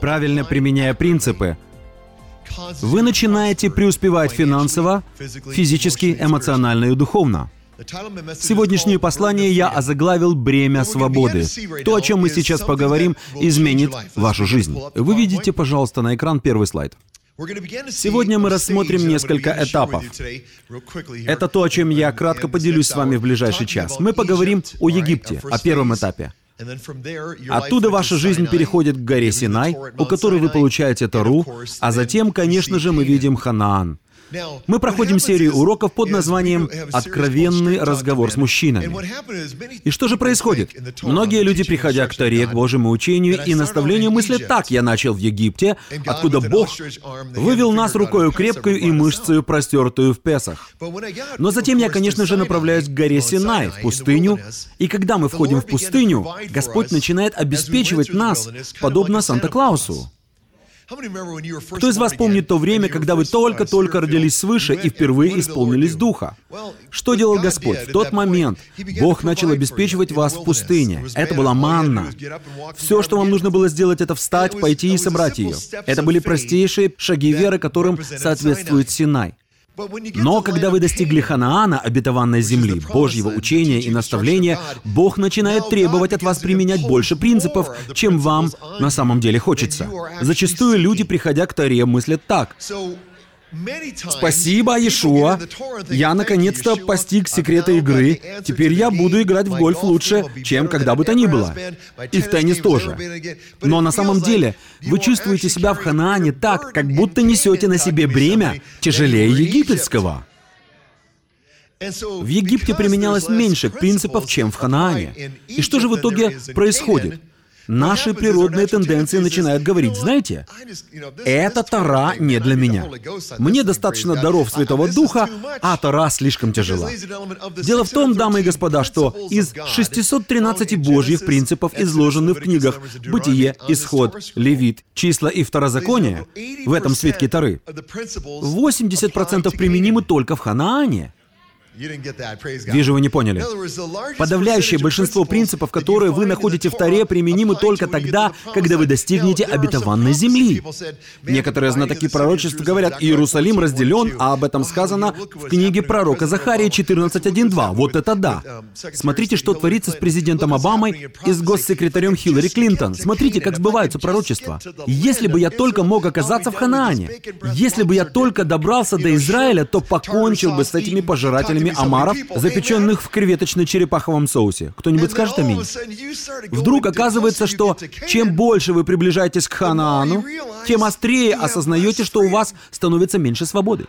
Правильно применяя принципы, вы начинаете преуспевать финансово, физически, эмоционально и духовно. Сегодняшнее послание я озаглавил «Бремя свободы». То, о чем мы сейчас поговорим, изменит вашу жизнь. Вы видите, пожалуйста, на экран первый слайд. Сегодня мы рассмотрим несколько этапов. Это то, о чем я кратко поделюсь с вами в ближайший час. Мы поговорим о Египте, о первом этапе. Оттуда ваша жизнь переходит к горе Синай, у которой вы получаете Тару, а затем, конечно же, мы видим Ханаан. Мы проходим серию уроков под названием «Откровенный разговор с мужчинами». И что же происходит? Многие люди, приходя к Таре, к Божьему учению и наставлению, мыслят так. «Я начал в Египте, откуда Бог вывел нас рукою крепкою и мышцею простертую в Песах». Но затем я, конечно же, направляюсь к горе Синай, в пустыню, и когда мы входим в пустыню, Господь начинает обеспечивать нас, подобно Санта-Клаусу. Кто из вас помнит то время, когда вы только-только родились свыше и впервые исполнились Духа? Что делал Господь? В тот момент Бог начал обеспечивать вас в пустыне. Это была манна. Все, что вам нужно было сделать, это встать, пойти и собрать ее. Это были простейшие шаги веры, которым соответствует Синай. Но когда вы достигли Ханаана, обетованной земли, Божьего учения и наставления, Бог начинает требовать от вас применять больше принципов, чем вам на самом деле хочется. Зачастую люди, приходя к Таре, мыслят так. Спасибо, Иешуа. Я наконец-то постиг секреты игры. Теперь я буду играть в гольф лучше, чем когда бы то ни было. И в теннис тоже. Но на самом деле вы чувствуете себя в Ханаане так, как будто несете на себе бремя тяжелее египетского. В Египте применялось меньше принципов, чем в Ханаане. И что же в итоге происходит? Наши природные тенденции начинают говорить, знаете, эта Тара не для меня. Мне достаточно даров Святого Духа, а Тара слишком тяжела. Дело в том, дамы и господа, что из 613 Божьих принципов, изложенных в книгах «Бытие», «Исход», «Левит», «Числа» и «Второзаконие», в этом свитке Тары, 80% применимы только в Ханаане. Вижу, вы не поняли. Подавляющее большинство принципов, которые вы находите в Таре, применимы только тогда, когда вы достигнете обетованной земли. Некоторые знатоки пророчеств говорят, Иерусалим разделен, а об этом сказано в книге пророка Захария 14.1.2. Вот это да. Смотрите, что творится с президентом Обамой и с госсекретарем Хиллари Клинтон. Смотрите, как сбываются пророчества. Если бы я только мог оказаться в Ханаане, если бы я только добрался до Израиля, то покончил бы с этими пожирателями сотнями омаров, запеченных в креветочно-черепаховом соусе. Кто-нибудь скажет аминь? Вдруг оказывается, что чем больше вы приближаетесь к Ханаану, тем острее осознаете, что у вас становится меньше свободы.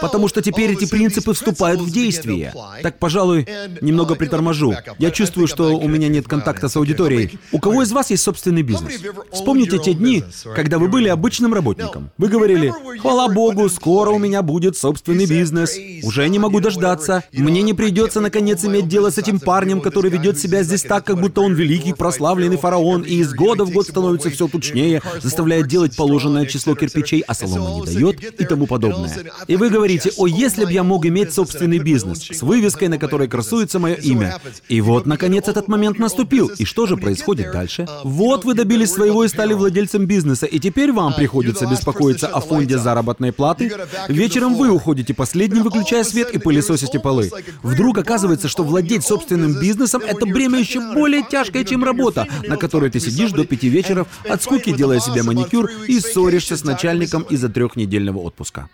Потому что теперь эти принципы вступают в действие. Так, пожалуй, немного приторможу. Я чувствую, что у меня нет контакта с аудиторией. У кого из вас есть собственный бизнес? Вспомните те дни, когда вы были обычным работником. Вы говорили, хвала Богу, скоро у меня будет собственный бизнес. Уже не могу дождаться. Мне не придется, наконец, иметь дело с этим парнем, который ведет себя здесь так, как будто он великий, прославленный фараон, и из года в год становится все тучнее, заставляет делать положенное число кирпичей, а солома не дает и тому подобное. И вы говорите, о, если бы я мог иметь собственный бизнес с вывеской, на которой красуется мое имя. И вот, наконец, этот момент наступил. И что же происходит дальше? Вот вы добились своего и стали владельцем бизнеса, и теперь вам приходится беспокоиться о фонде заработной платы. Вечером вы уходите последним, выключая свет и пылесосите полы. Вдруг оказывается, что владеть собственным бизнесом — это бремя еще более тяжкое, чем работа, на которой ты сидишь до пяти вечеров, от скуки делая себе маникюр и ссоришься с начальником из-за трехнедельного отпуска.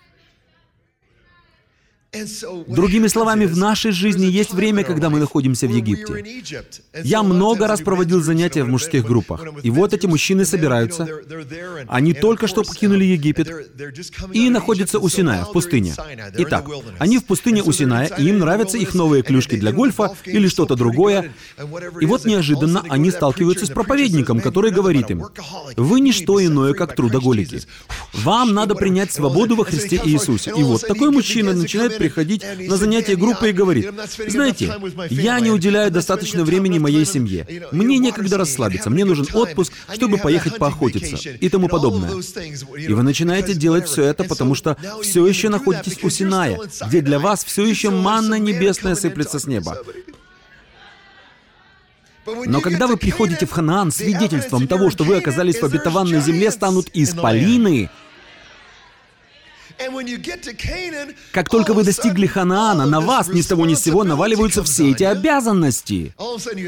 Другими словами, в нашей жизни есть время, когда мы находимся в Египте. Я много раз проводил занятия в мужских группах. И вот эти мужчины собираются. Они только что покинули Египет и находятся у Синая, в пустыне. Итак, они в пустыне у Синая, и им нравятся их новые клюшки для гольфа или что-то другое. И вот неожиданно они сталкиваются с проповедником, который говорит им, «Вы не что иное, как трудоголики. Вам надо принять свободу во Христе Иисусе». И вот такой мужчина начинает приходить на занятия группы и говорит, «Знаете, я не уделяю достаточно времени моей семье. Мне некогда расслабиться, мне нужен отпуск, чтобы поехать поохотиться» и тому подобное. И вы начинаете делать все это, потому что все еще находитесь у Синая, где для вас все еще манна небесная сыплется с неба. Но когда вы приходите в Ханаан, свидетельством того, что вы оказались в обетованной земле, станут исполины. Как только вы достигли Ханаана, на вас ни с того ни с сего наваливаются все эти обязанности.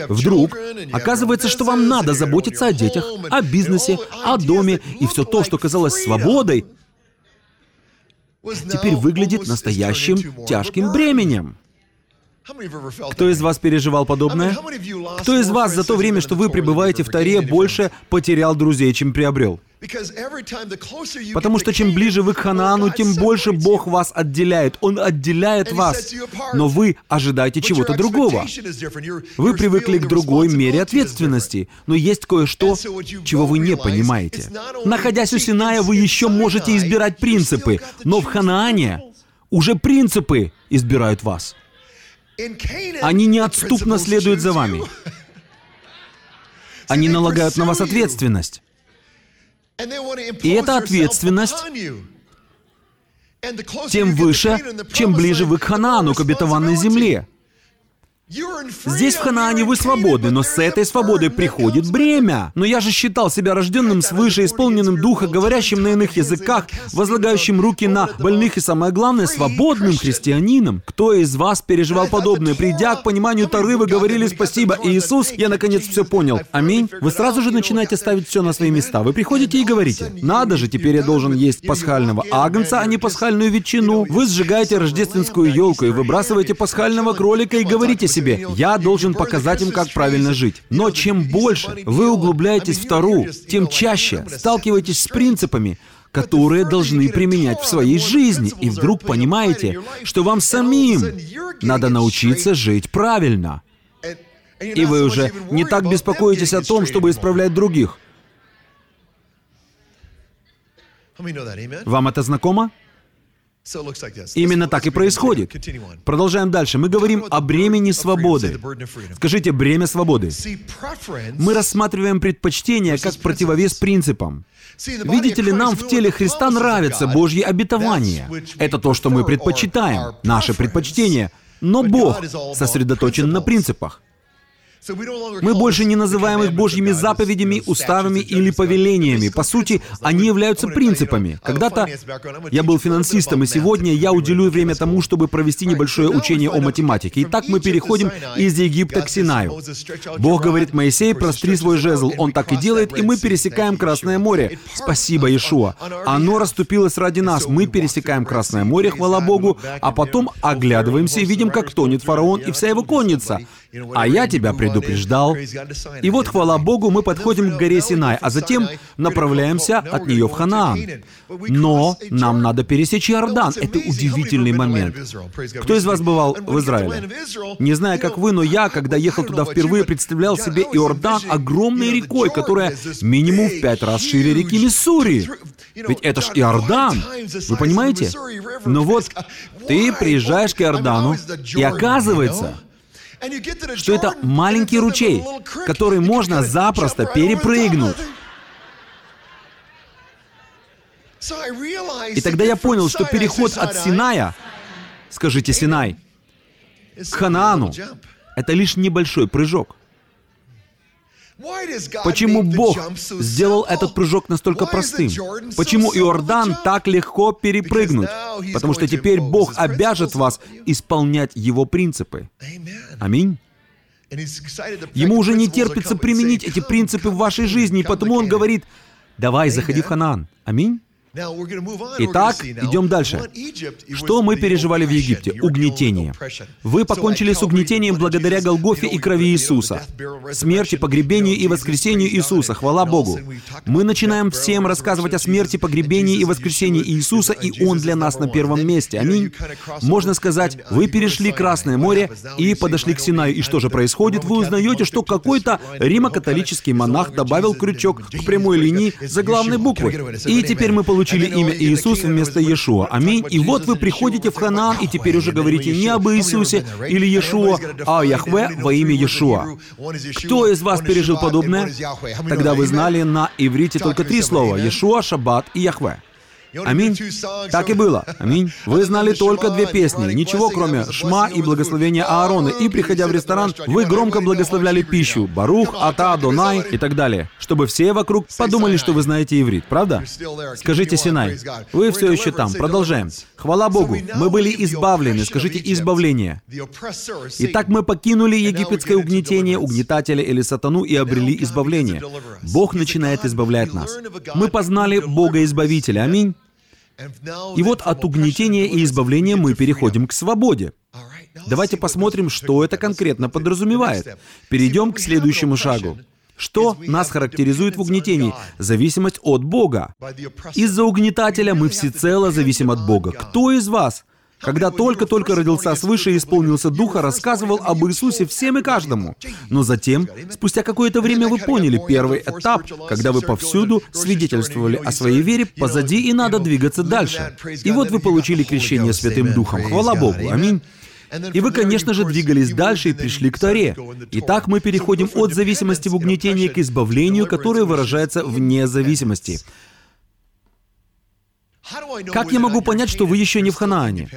Вдруг оказывается, что вам надо заботиться о детях, о бизнесе, о доме, и все то, что казалось свободой, теперь выглядит настоящим тяжким бременем. Кто из вас переживал подобное? Кто из вас за то время, что вы пребываете в Таре, больше потерял друзей, чем приобрел? Потому что чем ближе вы к Ханаану, тем больше Бог вас отделяет. Он отделяет вас. Но вы ожидаете чего-то другого. Вы привыкли к другой мере ответственности. Но есть кое-что, чего вы не понимаете. Находясь у Синая, вы еще можете избирать принципы. Но в Ханаане уже принципы избирают вас. Они неотступно следуют за вами. Они налагают на вас ответственность. И эта ответственность тем выше, чем ближе вы к Ханаану, к обетованной земле. Здесь в Ханаане вы свободны, но с этой свободой приходит бремя. Но я же считал себя рожденным свыше, исполненным духа, говорящим на иных языках, возлагающим руки на больных и, самое главное, свободным христианином. Кто из вас переживал подобное? Придя к пониманию Тары, вы говорили «Спасибо, Иисус, я наконец все понял». Аминь. Вы сразу же начинаете ставить все на свои места. Вы приходите и говорите «Надо же, теперь я должен есть пасхального агнца, а не пасхальную ветчину». Вы сжигаете рождественскую елку и выбрасываете пасхального кролика и говорите себе я должен показать им, как правильно жить. Но чем больше вы углубляетесь в Тару, тем чаще сталкиваетесь с принципами, которые должны применять в своей жизни. И вдруг понимаете, что вам самим надо научиться жить правильно. И вы уже не так беспокоитесь о том, чтобы исправлять других. Вам это знакомо? Именно так и происходит. Продолжаем дальше. Мы говорим о бремени свободы. Скажите, бремя свободы. Мы рассматриваем предпочтение как противовес принципам. Видите ли, нам в теле Христа нравится Божье обетование. Это то, что мы предпочитаем, наше предпочтение. Но Бог сосредоточен на принципах. Мы больше не называем их Божьими заповедями, уставами или повелениями. По сути, они являются принципами. Когда-то я был финансистом, и сегодня я уделю время тому, чтобы провести небольшое учение о математике. Итак, мы переходим из Египта к Синаю. Бог говорит Моисей, простри свой жезл. Он так и делает, и мы пересекаем Красное море. Спасибо, Иешуа. Оно расступилось ради нас. Мы пересекаем Красное море, хвала Богу, а потом оглядываемся и видим, как тонет фараон и вся его конница. А я тебя предупреждал. И вот, хвала Богу, мы подходим к горе Синай, а затем направляемся от нее в Ханаан. Но нам надо пересечь Иордан. Это удивительный момент. Кто из вас бывал в Израиле? Не знаю, как вы, но я, когда ехал туда впервые, представлял себе Иордан огромной рекой, которая минимум в пять раз шире реки Миссури. Ведь это ж Иордан. Вы понимаете? Но вот ты приезжаешь к Иордану, и оказывается, что это маленький ручей, который можно запросто перепрыгнуть. И тогда я понял, что переход от Синая, скажите Синай, к Ханаану, это лишь небольшой прыжок. Почему Бог сделал этот прыжок настолько простым? Почему Иордан так легко перепрыгнуть? Потому что теперь Бог обяжет вас исполнять Его принципы. Аминь. Ему уже не терпится применить эти принципы в вашей жизни, потому Он говорит, давай, заходи в Ханаан. Аминь. Итак, идем дальше. Что мы переживали в Египте? Угнетение. Вы покончили с угнетением благодаря Голгофе и крови Иисуса. Смерти, погребению и воскресению Иисуса. Хвала Богу. Мы начинаем всем рассказывать о смерти, погребении и воскресении Иисуса, и Он для нас на первом месте. Аминь. Можно сказать, вы перешли Красное море и подошли к Синаю. И что же происходит? Вы узнаете, что какой-то римо-католический монах добавил крючок к прямой линии за главной буквы. И теперь мы получаем получили имя Иисус вместо Иешуа. Аминь. И вот вы приходите в Ханаан, и теперь уже говорите не об Иисусе или Иешуа, а о Яхве во имя Иешуа. Кто из вас пережил подобное? Тогда вы знали на иврите только три слова — Иешуа, Шаббат и Яхве. Аминь. Так и было. Аминь. Вы знали только две песни, ничего кроме Шма и благословения Аарона. И, приходя в ресторан, вы громко благословляли пищу. Барух, Ата, Донай и так далее. Чтобы все вокруг подумали, что вы знаете иврит. Правда? Скажите Синай. Вы все еще там. Продолжаем. Хвала Богу. Мы были избавлены. Скажите избавление. Итак, мы покинули египетское угнетение, угнетателя или сатану и обрели избавление. Бог начинает избавлять нас. Мы познали Бога-избавителя. Аминь. И вот от угнетения и избавления мы переходим к свободе. Давайте посмотрим, что это конкретно подразумевает. Перейдем к следующему шагу. Что нас характеризует в угнетении? Зависимость от Бога. Из-за угнетателя мы всецело зависим от Бога. Кто из вас когда только-только родился свыше и исполнился Духа, рассказывал об Иисусе всем и каждому. Но затем, спустя какое-то время вы поняли первый этап, когда вы повсюду свидетельствовали о своей вере, позади и надо двигаться дальше. И вот вы получили крещение Святым Духом. Хвала Богу. Аминь. И вы, конечно же, двигались дальше и пришли к Торе. Итак, мы переходим от зависимости в угнетение к избавлению, которое выражается в независимости. Как я могу понять, что вы еще не в Ханаане?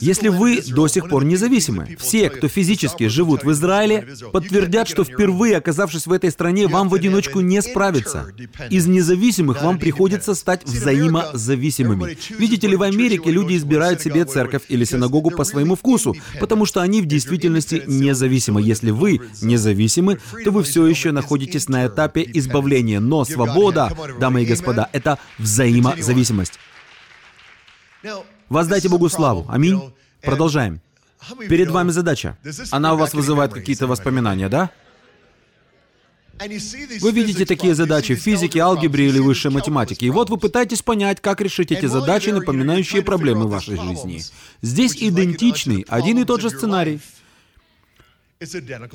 Если вы до сих пор независимы, все, кто физически живут в Израиле, подтвердят, что впервые оказавшись в этой стране, вам в одиночку не справиться. Из независимых вам приходится стать взаимозависимыми. Видите ли, в Америке люди избирают себе церковь или синагогу по своему вкусу, потому что они в действительности независимы. Если вы независимы, то вы все еще находитесь на этапе избавления. Но свобода, дамы и господа, это взаимозависимость. Воздайте Богу славу. Аминь. Продолжаем. Перед вами задача. Она у вас вызывает какие-то воспоминания, да? Вы видите такие задачи в физике, алгебре или высшей математике, и вот вы пытаетесь понять, как решить эти задачи, напоминающие проблемы в вашей жизни. Здесь идентичный, один и тот же сценарий.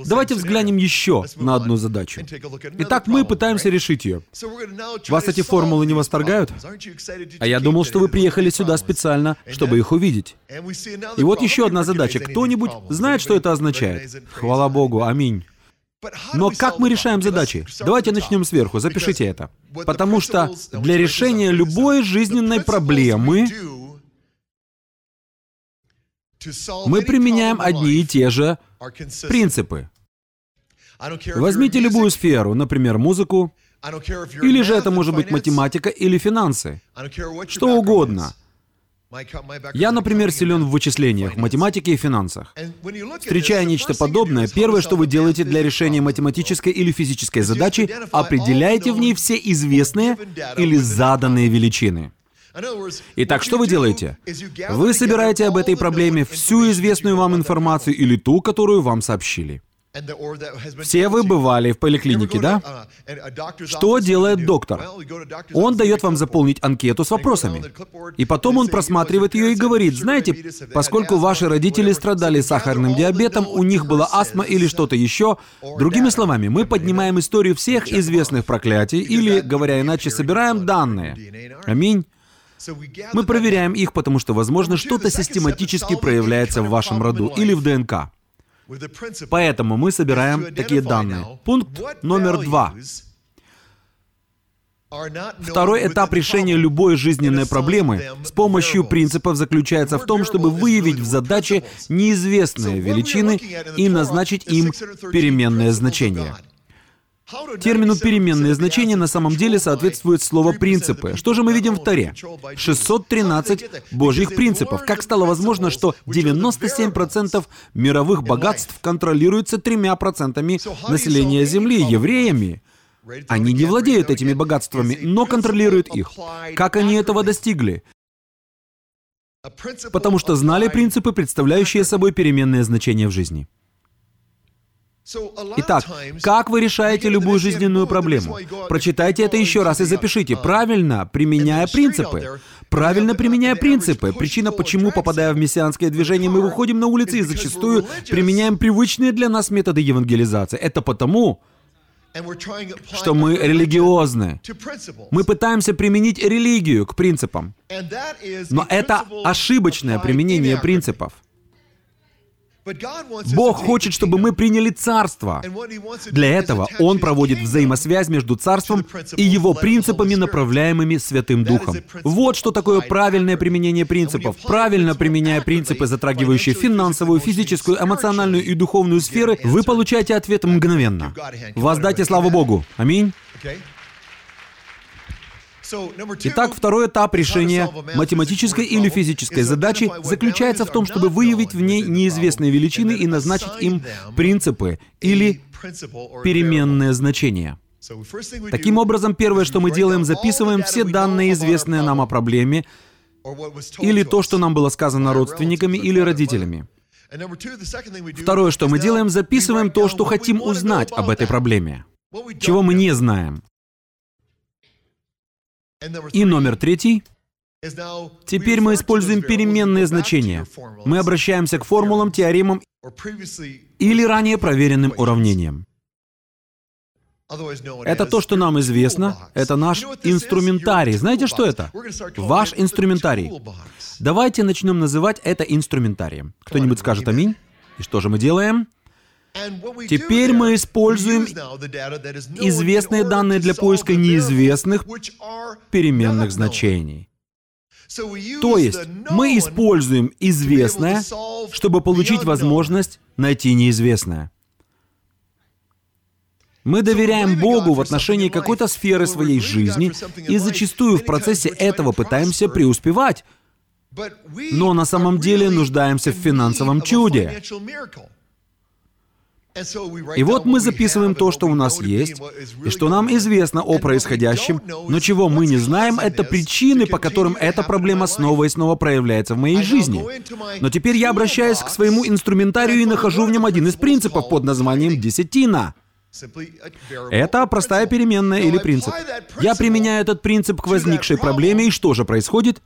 Давайте взглянем еще на одну задачу. Итак, мы пытаемся решить ее. Вас эти формулы не восторгают? А я думал, что вы приехали сюда специально, чтобы их увидеть. И вот еще одна задача. Кто-нибудь знает, что это означает? Хвала Богу, аминь. Но как мы решаем задачи? Давайте начнем сверху, запишите это. Потому что для решения любой жизненной проблемы мы применяем одни и те же принципы. Возьмите любую сферу, например, музыку, или же это может быть математика или финансы, что угодно. Я, например, силен в вычислениях, математике и финансах. Встречая нечто подобное, первое, что вы делаете для решения математической или физической задачи, определяете в ней все известные или заданные величины. Итак, что вы делаете? Вы собираете об этой проблеме всю известную вам информацию или ту, которую вам сообщили. Все вы бывали в поликлинике, да? Что делает доктор? Он дает вам заполнить анкету с вопросами. И потом он просматривает ее и говорит, знаете, поскольку ваши родители страдали сахарным диабетом, у них была астма или что-то еще. Другими словами, мы поднимаем историю всех известных проклятий или, говоря иначе, собираем данные. Аминь. Мы проверяем их, потому что, возможно, что-то систематически проявляется в вашем роду или в ДНК. Поэтому мы собираем такие данные. Пункт номер два. Второй этап решения любой жизненной проблемы с помощью принципов заключается в том, чтобы выявить в задаче неизвестные величины и назначить им переменное значение. Термину «переменные значения» на самом деле соответствует слово «принципы». Что же мы видим в Таре? 613 Божьих принципов. Как стало возможно, что 97% мировых богатств контролируется тремя процентами населения Земли, евреями? Они не владеют этими богатствами, но контролируют их. Как они этого достигли? Потому что знали принципы, представляющие собой переменные значения в жизни. Итак, как вы решаете любую жизненную проблему? Прочитайте это еще раз и запишите. Правильно, применяя принципы. Правильно применяя принципы. Причина, почему, попадая в мессианское движение, мы выходим на улицы и зачастую применяем привычные для нас методы евангелизации. Это потому, что мы религиозны. Мы пытаемся применить религию к принципам. Но это ошибочное применение принципов. Бог хочет, чтобы мы приняли Царство. Для этого Он проводит взаимосвязь между Царством и Его принципами, направляемыми Святым Духом. Вот что такое правильное применение принципов. Правильно применяя принципы, затрагивающие финансовую, физическую, эмоциональную и духовную сферы, вы получаете ответ мгновенно. Воздайте славу Богу. Аминь. Итак, второй этап решения математической или физической задачи заключается в том, чтобы выявить в ней неизвестные величины и назначить им принципы или переменные значения. Таким образом, первое, что мы делаем, записываем все данные, известные нам о проблеме, или то, что нам было сказано родственниками или родителями. Второе, что мы делаем, записываем то, что хотим узнать об этой проблеме, чего мы не знаем. И номер третий. Теперь мы используем переменные значения. Мы обращаемся к формулам, теоремам или ранее проверенным уравнениям. Это то, что нам известно. Это наш инструментарий. Знаете, что это? Ваш инструментарий. Давайте начнем называть это инструментарием. Кто-нибудь скажет «Аминь»? И что же мы делаем? Теперь мы используем известные данные для поиска неизвестных переменных значений. То есть мы используем известное, чтобы получить возможность найти неизвестное. Мы доверяем Богу в отношении какой-то сферы своей жизни и зачастую в процессе этого пытаемся преуспевать, но на самом деле нуждаемся в финансовом чуде. И вот мы записываем то, что у нас есть, и что нам известно о происходящем, но чего мы не знаем, это причины, по которым эта проблема снова и снова проявляется в моей жизни. Но теперь я обращаюсь к своему инструментарию и нахожу в нем один из принципов под названием «десятина». Это простая переменная или принцип. Я применяю этот принцип к возникшей проблеме, и что же происходит?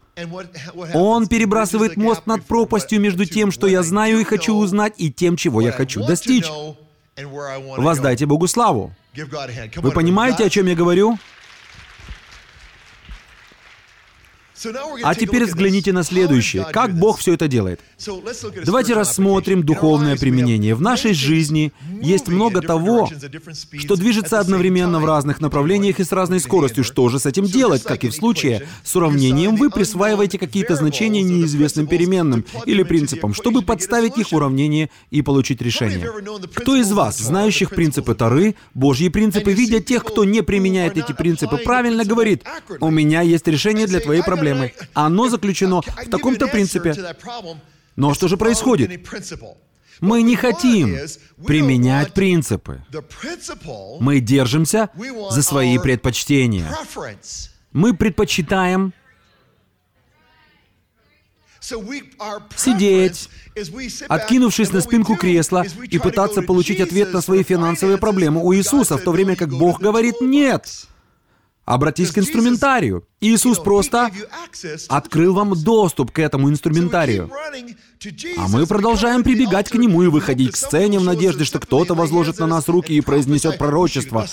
Он перебрасывает мост над пропастью между тем, что я знаю и хочу узнать, и тем, чего я хочу достичь. Воздайте Богу славу. Вы понимаете, о чем я говорю? А теперь взгляните на следующее. Как Бог все это делает? Давайте рассмотрим духовное применение. В нашей жизни есть много того, что движется одновременно в разных направлениях и с разной скоростью. Что же с этим делать? Как и в случае с уравнением, вы присваиваете какие-то значения неизвестным переменным или принципам, чтобы подставить их в уравнение и получить решение. Кто из вас, знающих принципы Тары, Божьи принципы, видя тех, кто не применяет эти принципы, правильно говорит, «У меня есть решение для твоей проблемы» проблемы. Оно заключено в таком-то принципе. Но что же происходит? Мы не хотим применять принципы. Мы держимся за свои предпочтения. Мы предпочитаем сидеть, откинувшись на спинку кресла и пытаться получить ответ на свои финансовые проблемы у Иисуса, в то время как Бог говорит «нет». Обратись к инструментарию. Иисус просто открыл вам доступ к этому инструментарию. А мы продолжаем прибегать к Нему и выходить к сцене в надежде, что кто-то возложит на нас руки и произнесет пророчество.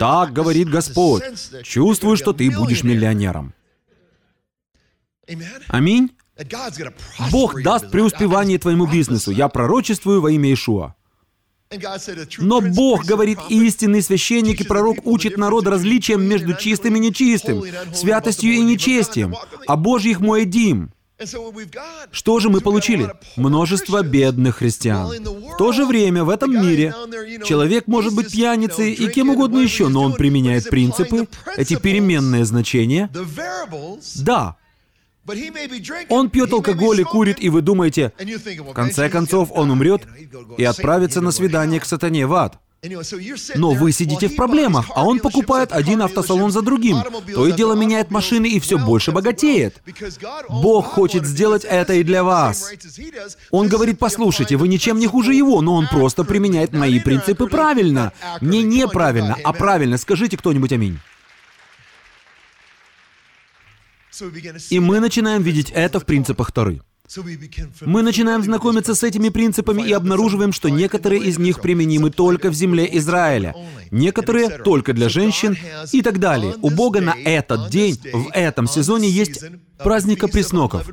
Так говорит Господь. Чувствую, что ты будешь миллионером. Аминь. Бог даст преуспевание твоему бизнесу. Я пророчествую во имя Ишуа. Но Бог говорит, истинный священник и пророк учит народ различием между чистым и нечистым, святостью и нечестием, а Божьих моедим. Что же мы получили? Множество бедных христиан. В то же время в этом мире человек может быть пьяницей и кем угодно еще, но он применяет принципы, эти переменные значения. Да, он пьет алкоголь и курит, и вы думаете, в конце концов, он умрет и отправится на свидание к сатане в ад. Но вы сидите в проблемах, а он покупает один автосалон за другим. То и дело меняет машины и все больше богатеет. Бог хочет сделать это и для вас. Он говорит, послушайте, вы ничем не хуже его, но он просто применяет мои принципы правильно. Не неправильно, а правильно. Скажите кто-нибудь аминь. И мы начинаем видеть это в принципах Торы. Мы начинаем знакомиться с этими принципами и обнаруживаем, что некоторые из них применимы только в земле Израиля, некоторые только для женщин и так далее. У Бога на этот день, в этом сезоне есть праздника пресноков,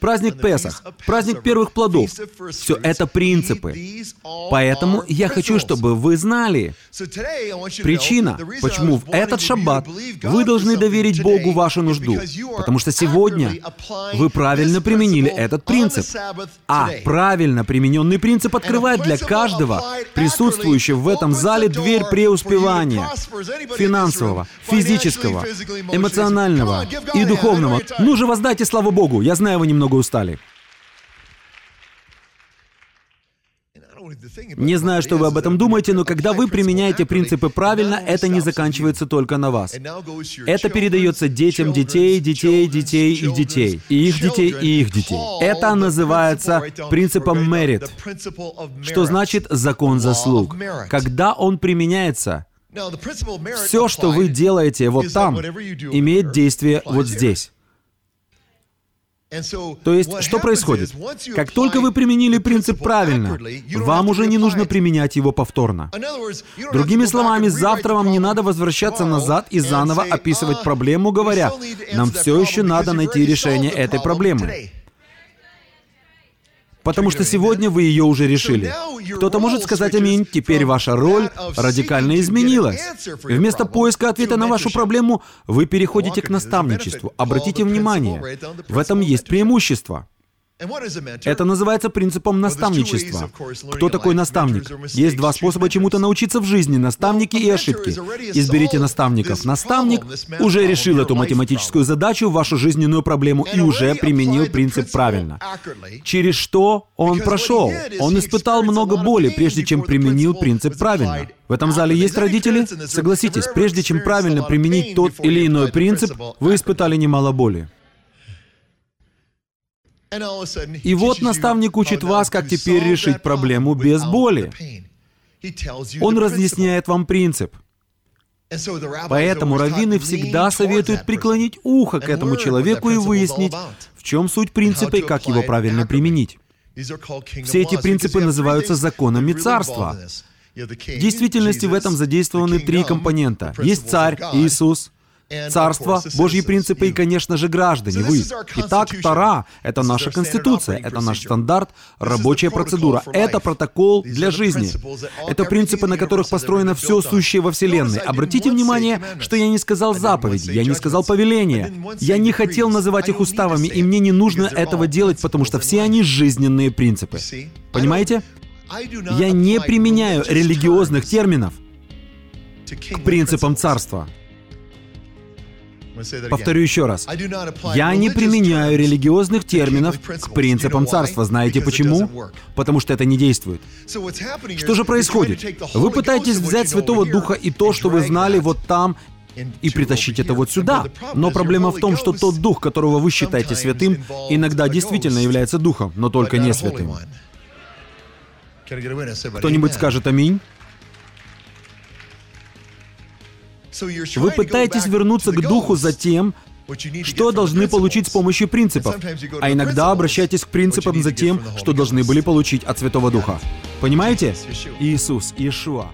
праздник Песах, праздник первых плодов. Все это принципы. Поэтому я хочу, чтобы вы знали, причина, почему в этот шаббат вы должны доверить Богу вашу нужду, потому что сегодня вы правильно применили этот принцип. А правильно примененный принцип открывает для каждого присутствующего в этом зале дверь преуспевания финансового, физического, эмоционального и духовного. Ну же, воздайте славу Богу. Я знаю, вы немного устали. Не знаю, что вы об этом думаете, но когда вы применяете принципы правильно, это не заканчивается только на вас. Это передается детям детей, детей, детей и детей, и их детей, и их детей. Это называется принципом merit, что значит закон заслуг. Когда он применяется, все, что вы делаете вот там, имеет действие вот здесь. То есть, что происходит? Как только вы применили принцип правильно, вам уже не нужно применять его повторно. Другими словами, завтра вам не надо возвращаться назад и заново описывать проблему, говоря, нам все еще надо найти решение этой проблемы потому что сегодня вы ее уже решили. Кто-то может сказать «Аминь», теперь ваша роль радикально изменилась. Вместо поиска ответа на вашу проблему вы переходите к наставничеству. Обратите внимание, в этом есть преимущество. Это называется принципом наставничества. Кто такой наставник? Есть два способа чему-то научиться в жизни — наставники и ошибки. Изберите наставников. Наставник уже решил эту математическую задачу, вашу жизненную проблему и уже применил принцип правильно. Через что он прошел? Он испытал много боли, прежде чем применил принцип правильно. В этом зале есть родители? Согласитесь, прежде чем правильно применить тот или иной принцип, вы испытали немало боли. И вот наставник учит вас, как теперь решить проблему без боли. Он разъясняет вам принцип. Поэтому раввины всегда советуют преклонить ухо к этому человеку и выяснить, в чем суть принципа и как его правильно применить. Все эти принципы называются законами царства. В действительности в этом задействованы три компонента. Есть царь, Иисус, Царство, Божьи принципы и, конечно же, граждане, вы. Итак, Тара — это наша конституция, это наш стандарт, рабочая процедура, это протокол для жизни. Это принципы, на которых построено все сущее во Вселенной. Обратите внимание, что я не сказал заповеди, я не сказал повеления. Я не хотел называть их уставами, и мне не нужно этого делать, потому что все они жизненные принципы. Понимаете? Я не применяю религиозных терминов к принципам царства. Повторю еще раз. Я не применяю религиозных терминов к принципам царства. Знаете почему? Потому что это не действует. Что же происходит? Вы пытаетесь взять Святого Духа и то, что вы знали вот там, и притащить это вот сюда. Но проблема в том, что тот дух, которого вы считаете святым, иногда действительно является духом, но только не святым. Кто-нибудь скажет аминь? Вы пытаетесь вернуться к духу за тем, что должны получить с помощью принципов, а иногда обращайтесь к принципам за тем, что должны были получить от Святого Духа. Понимаете? Иисус, Иешуа.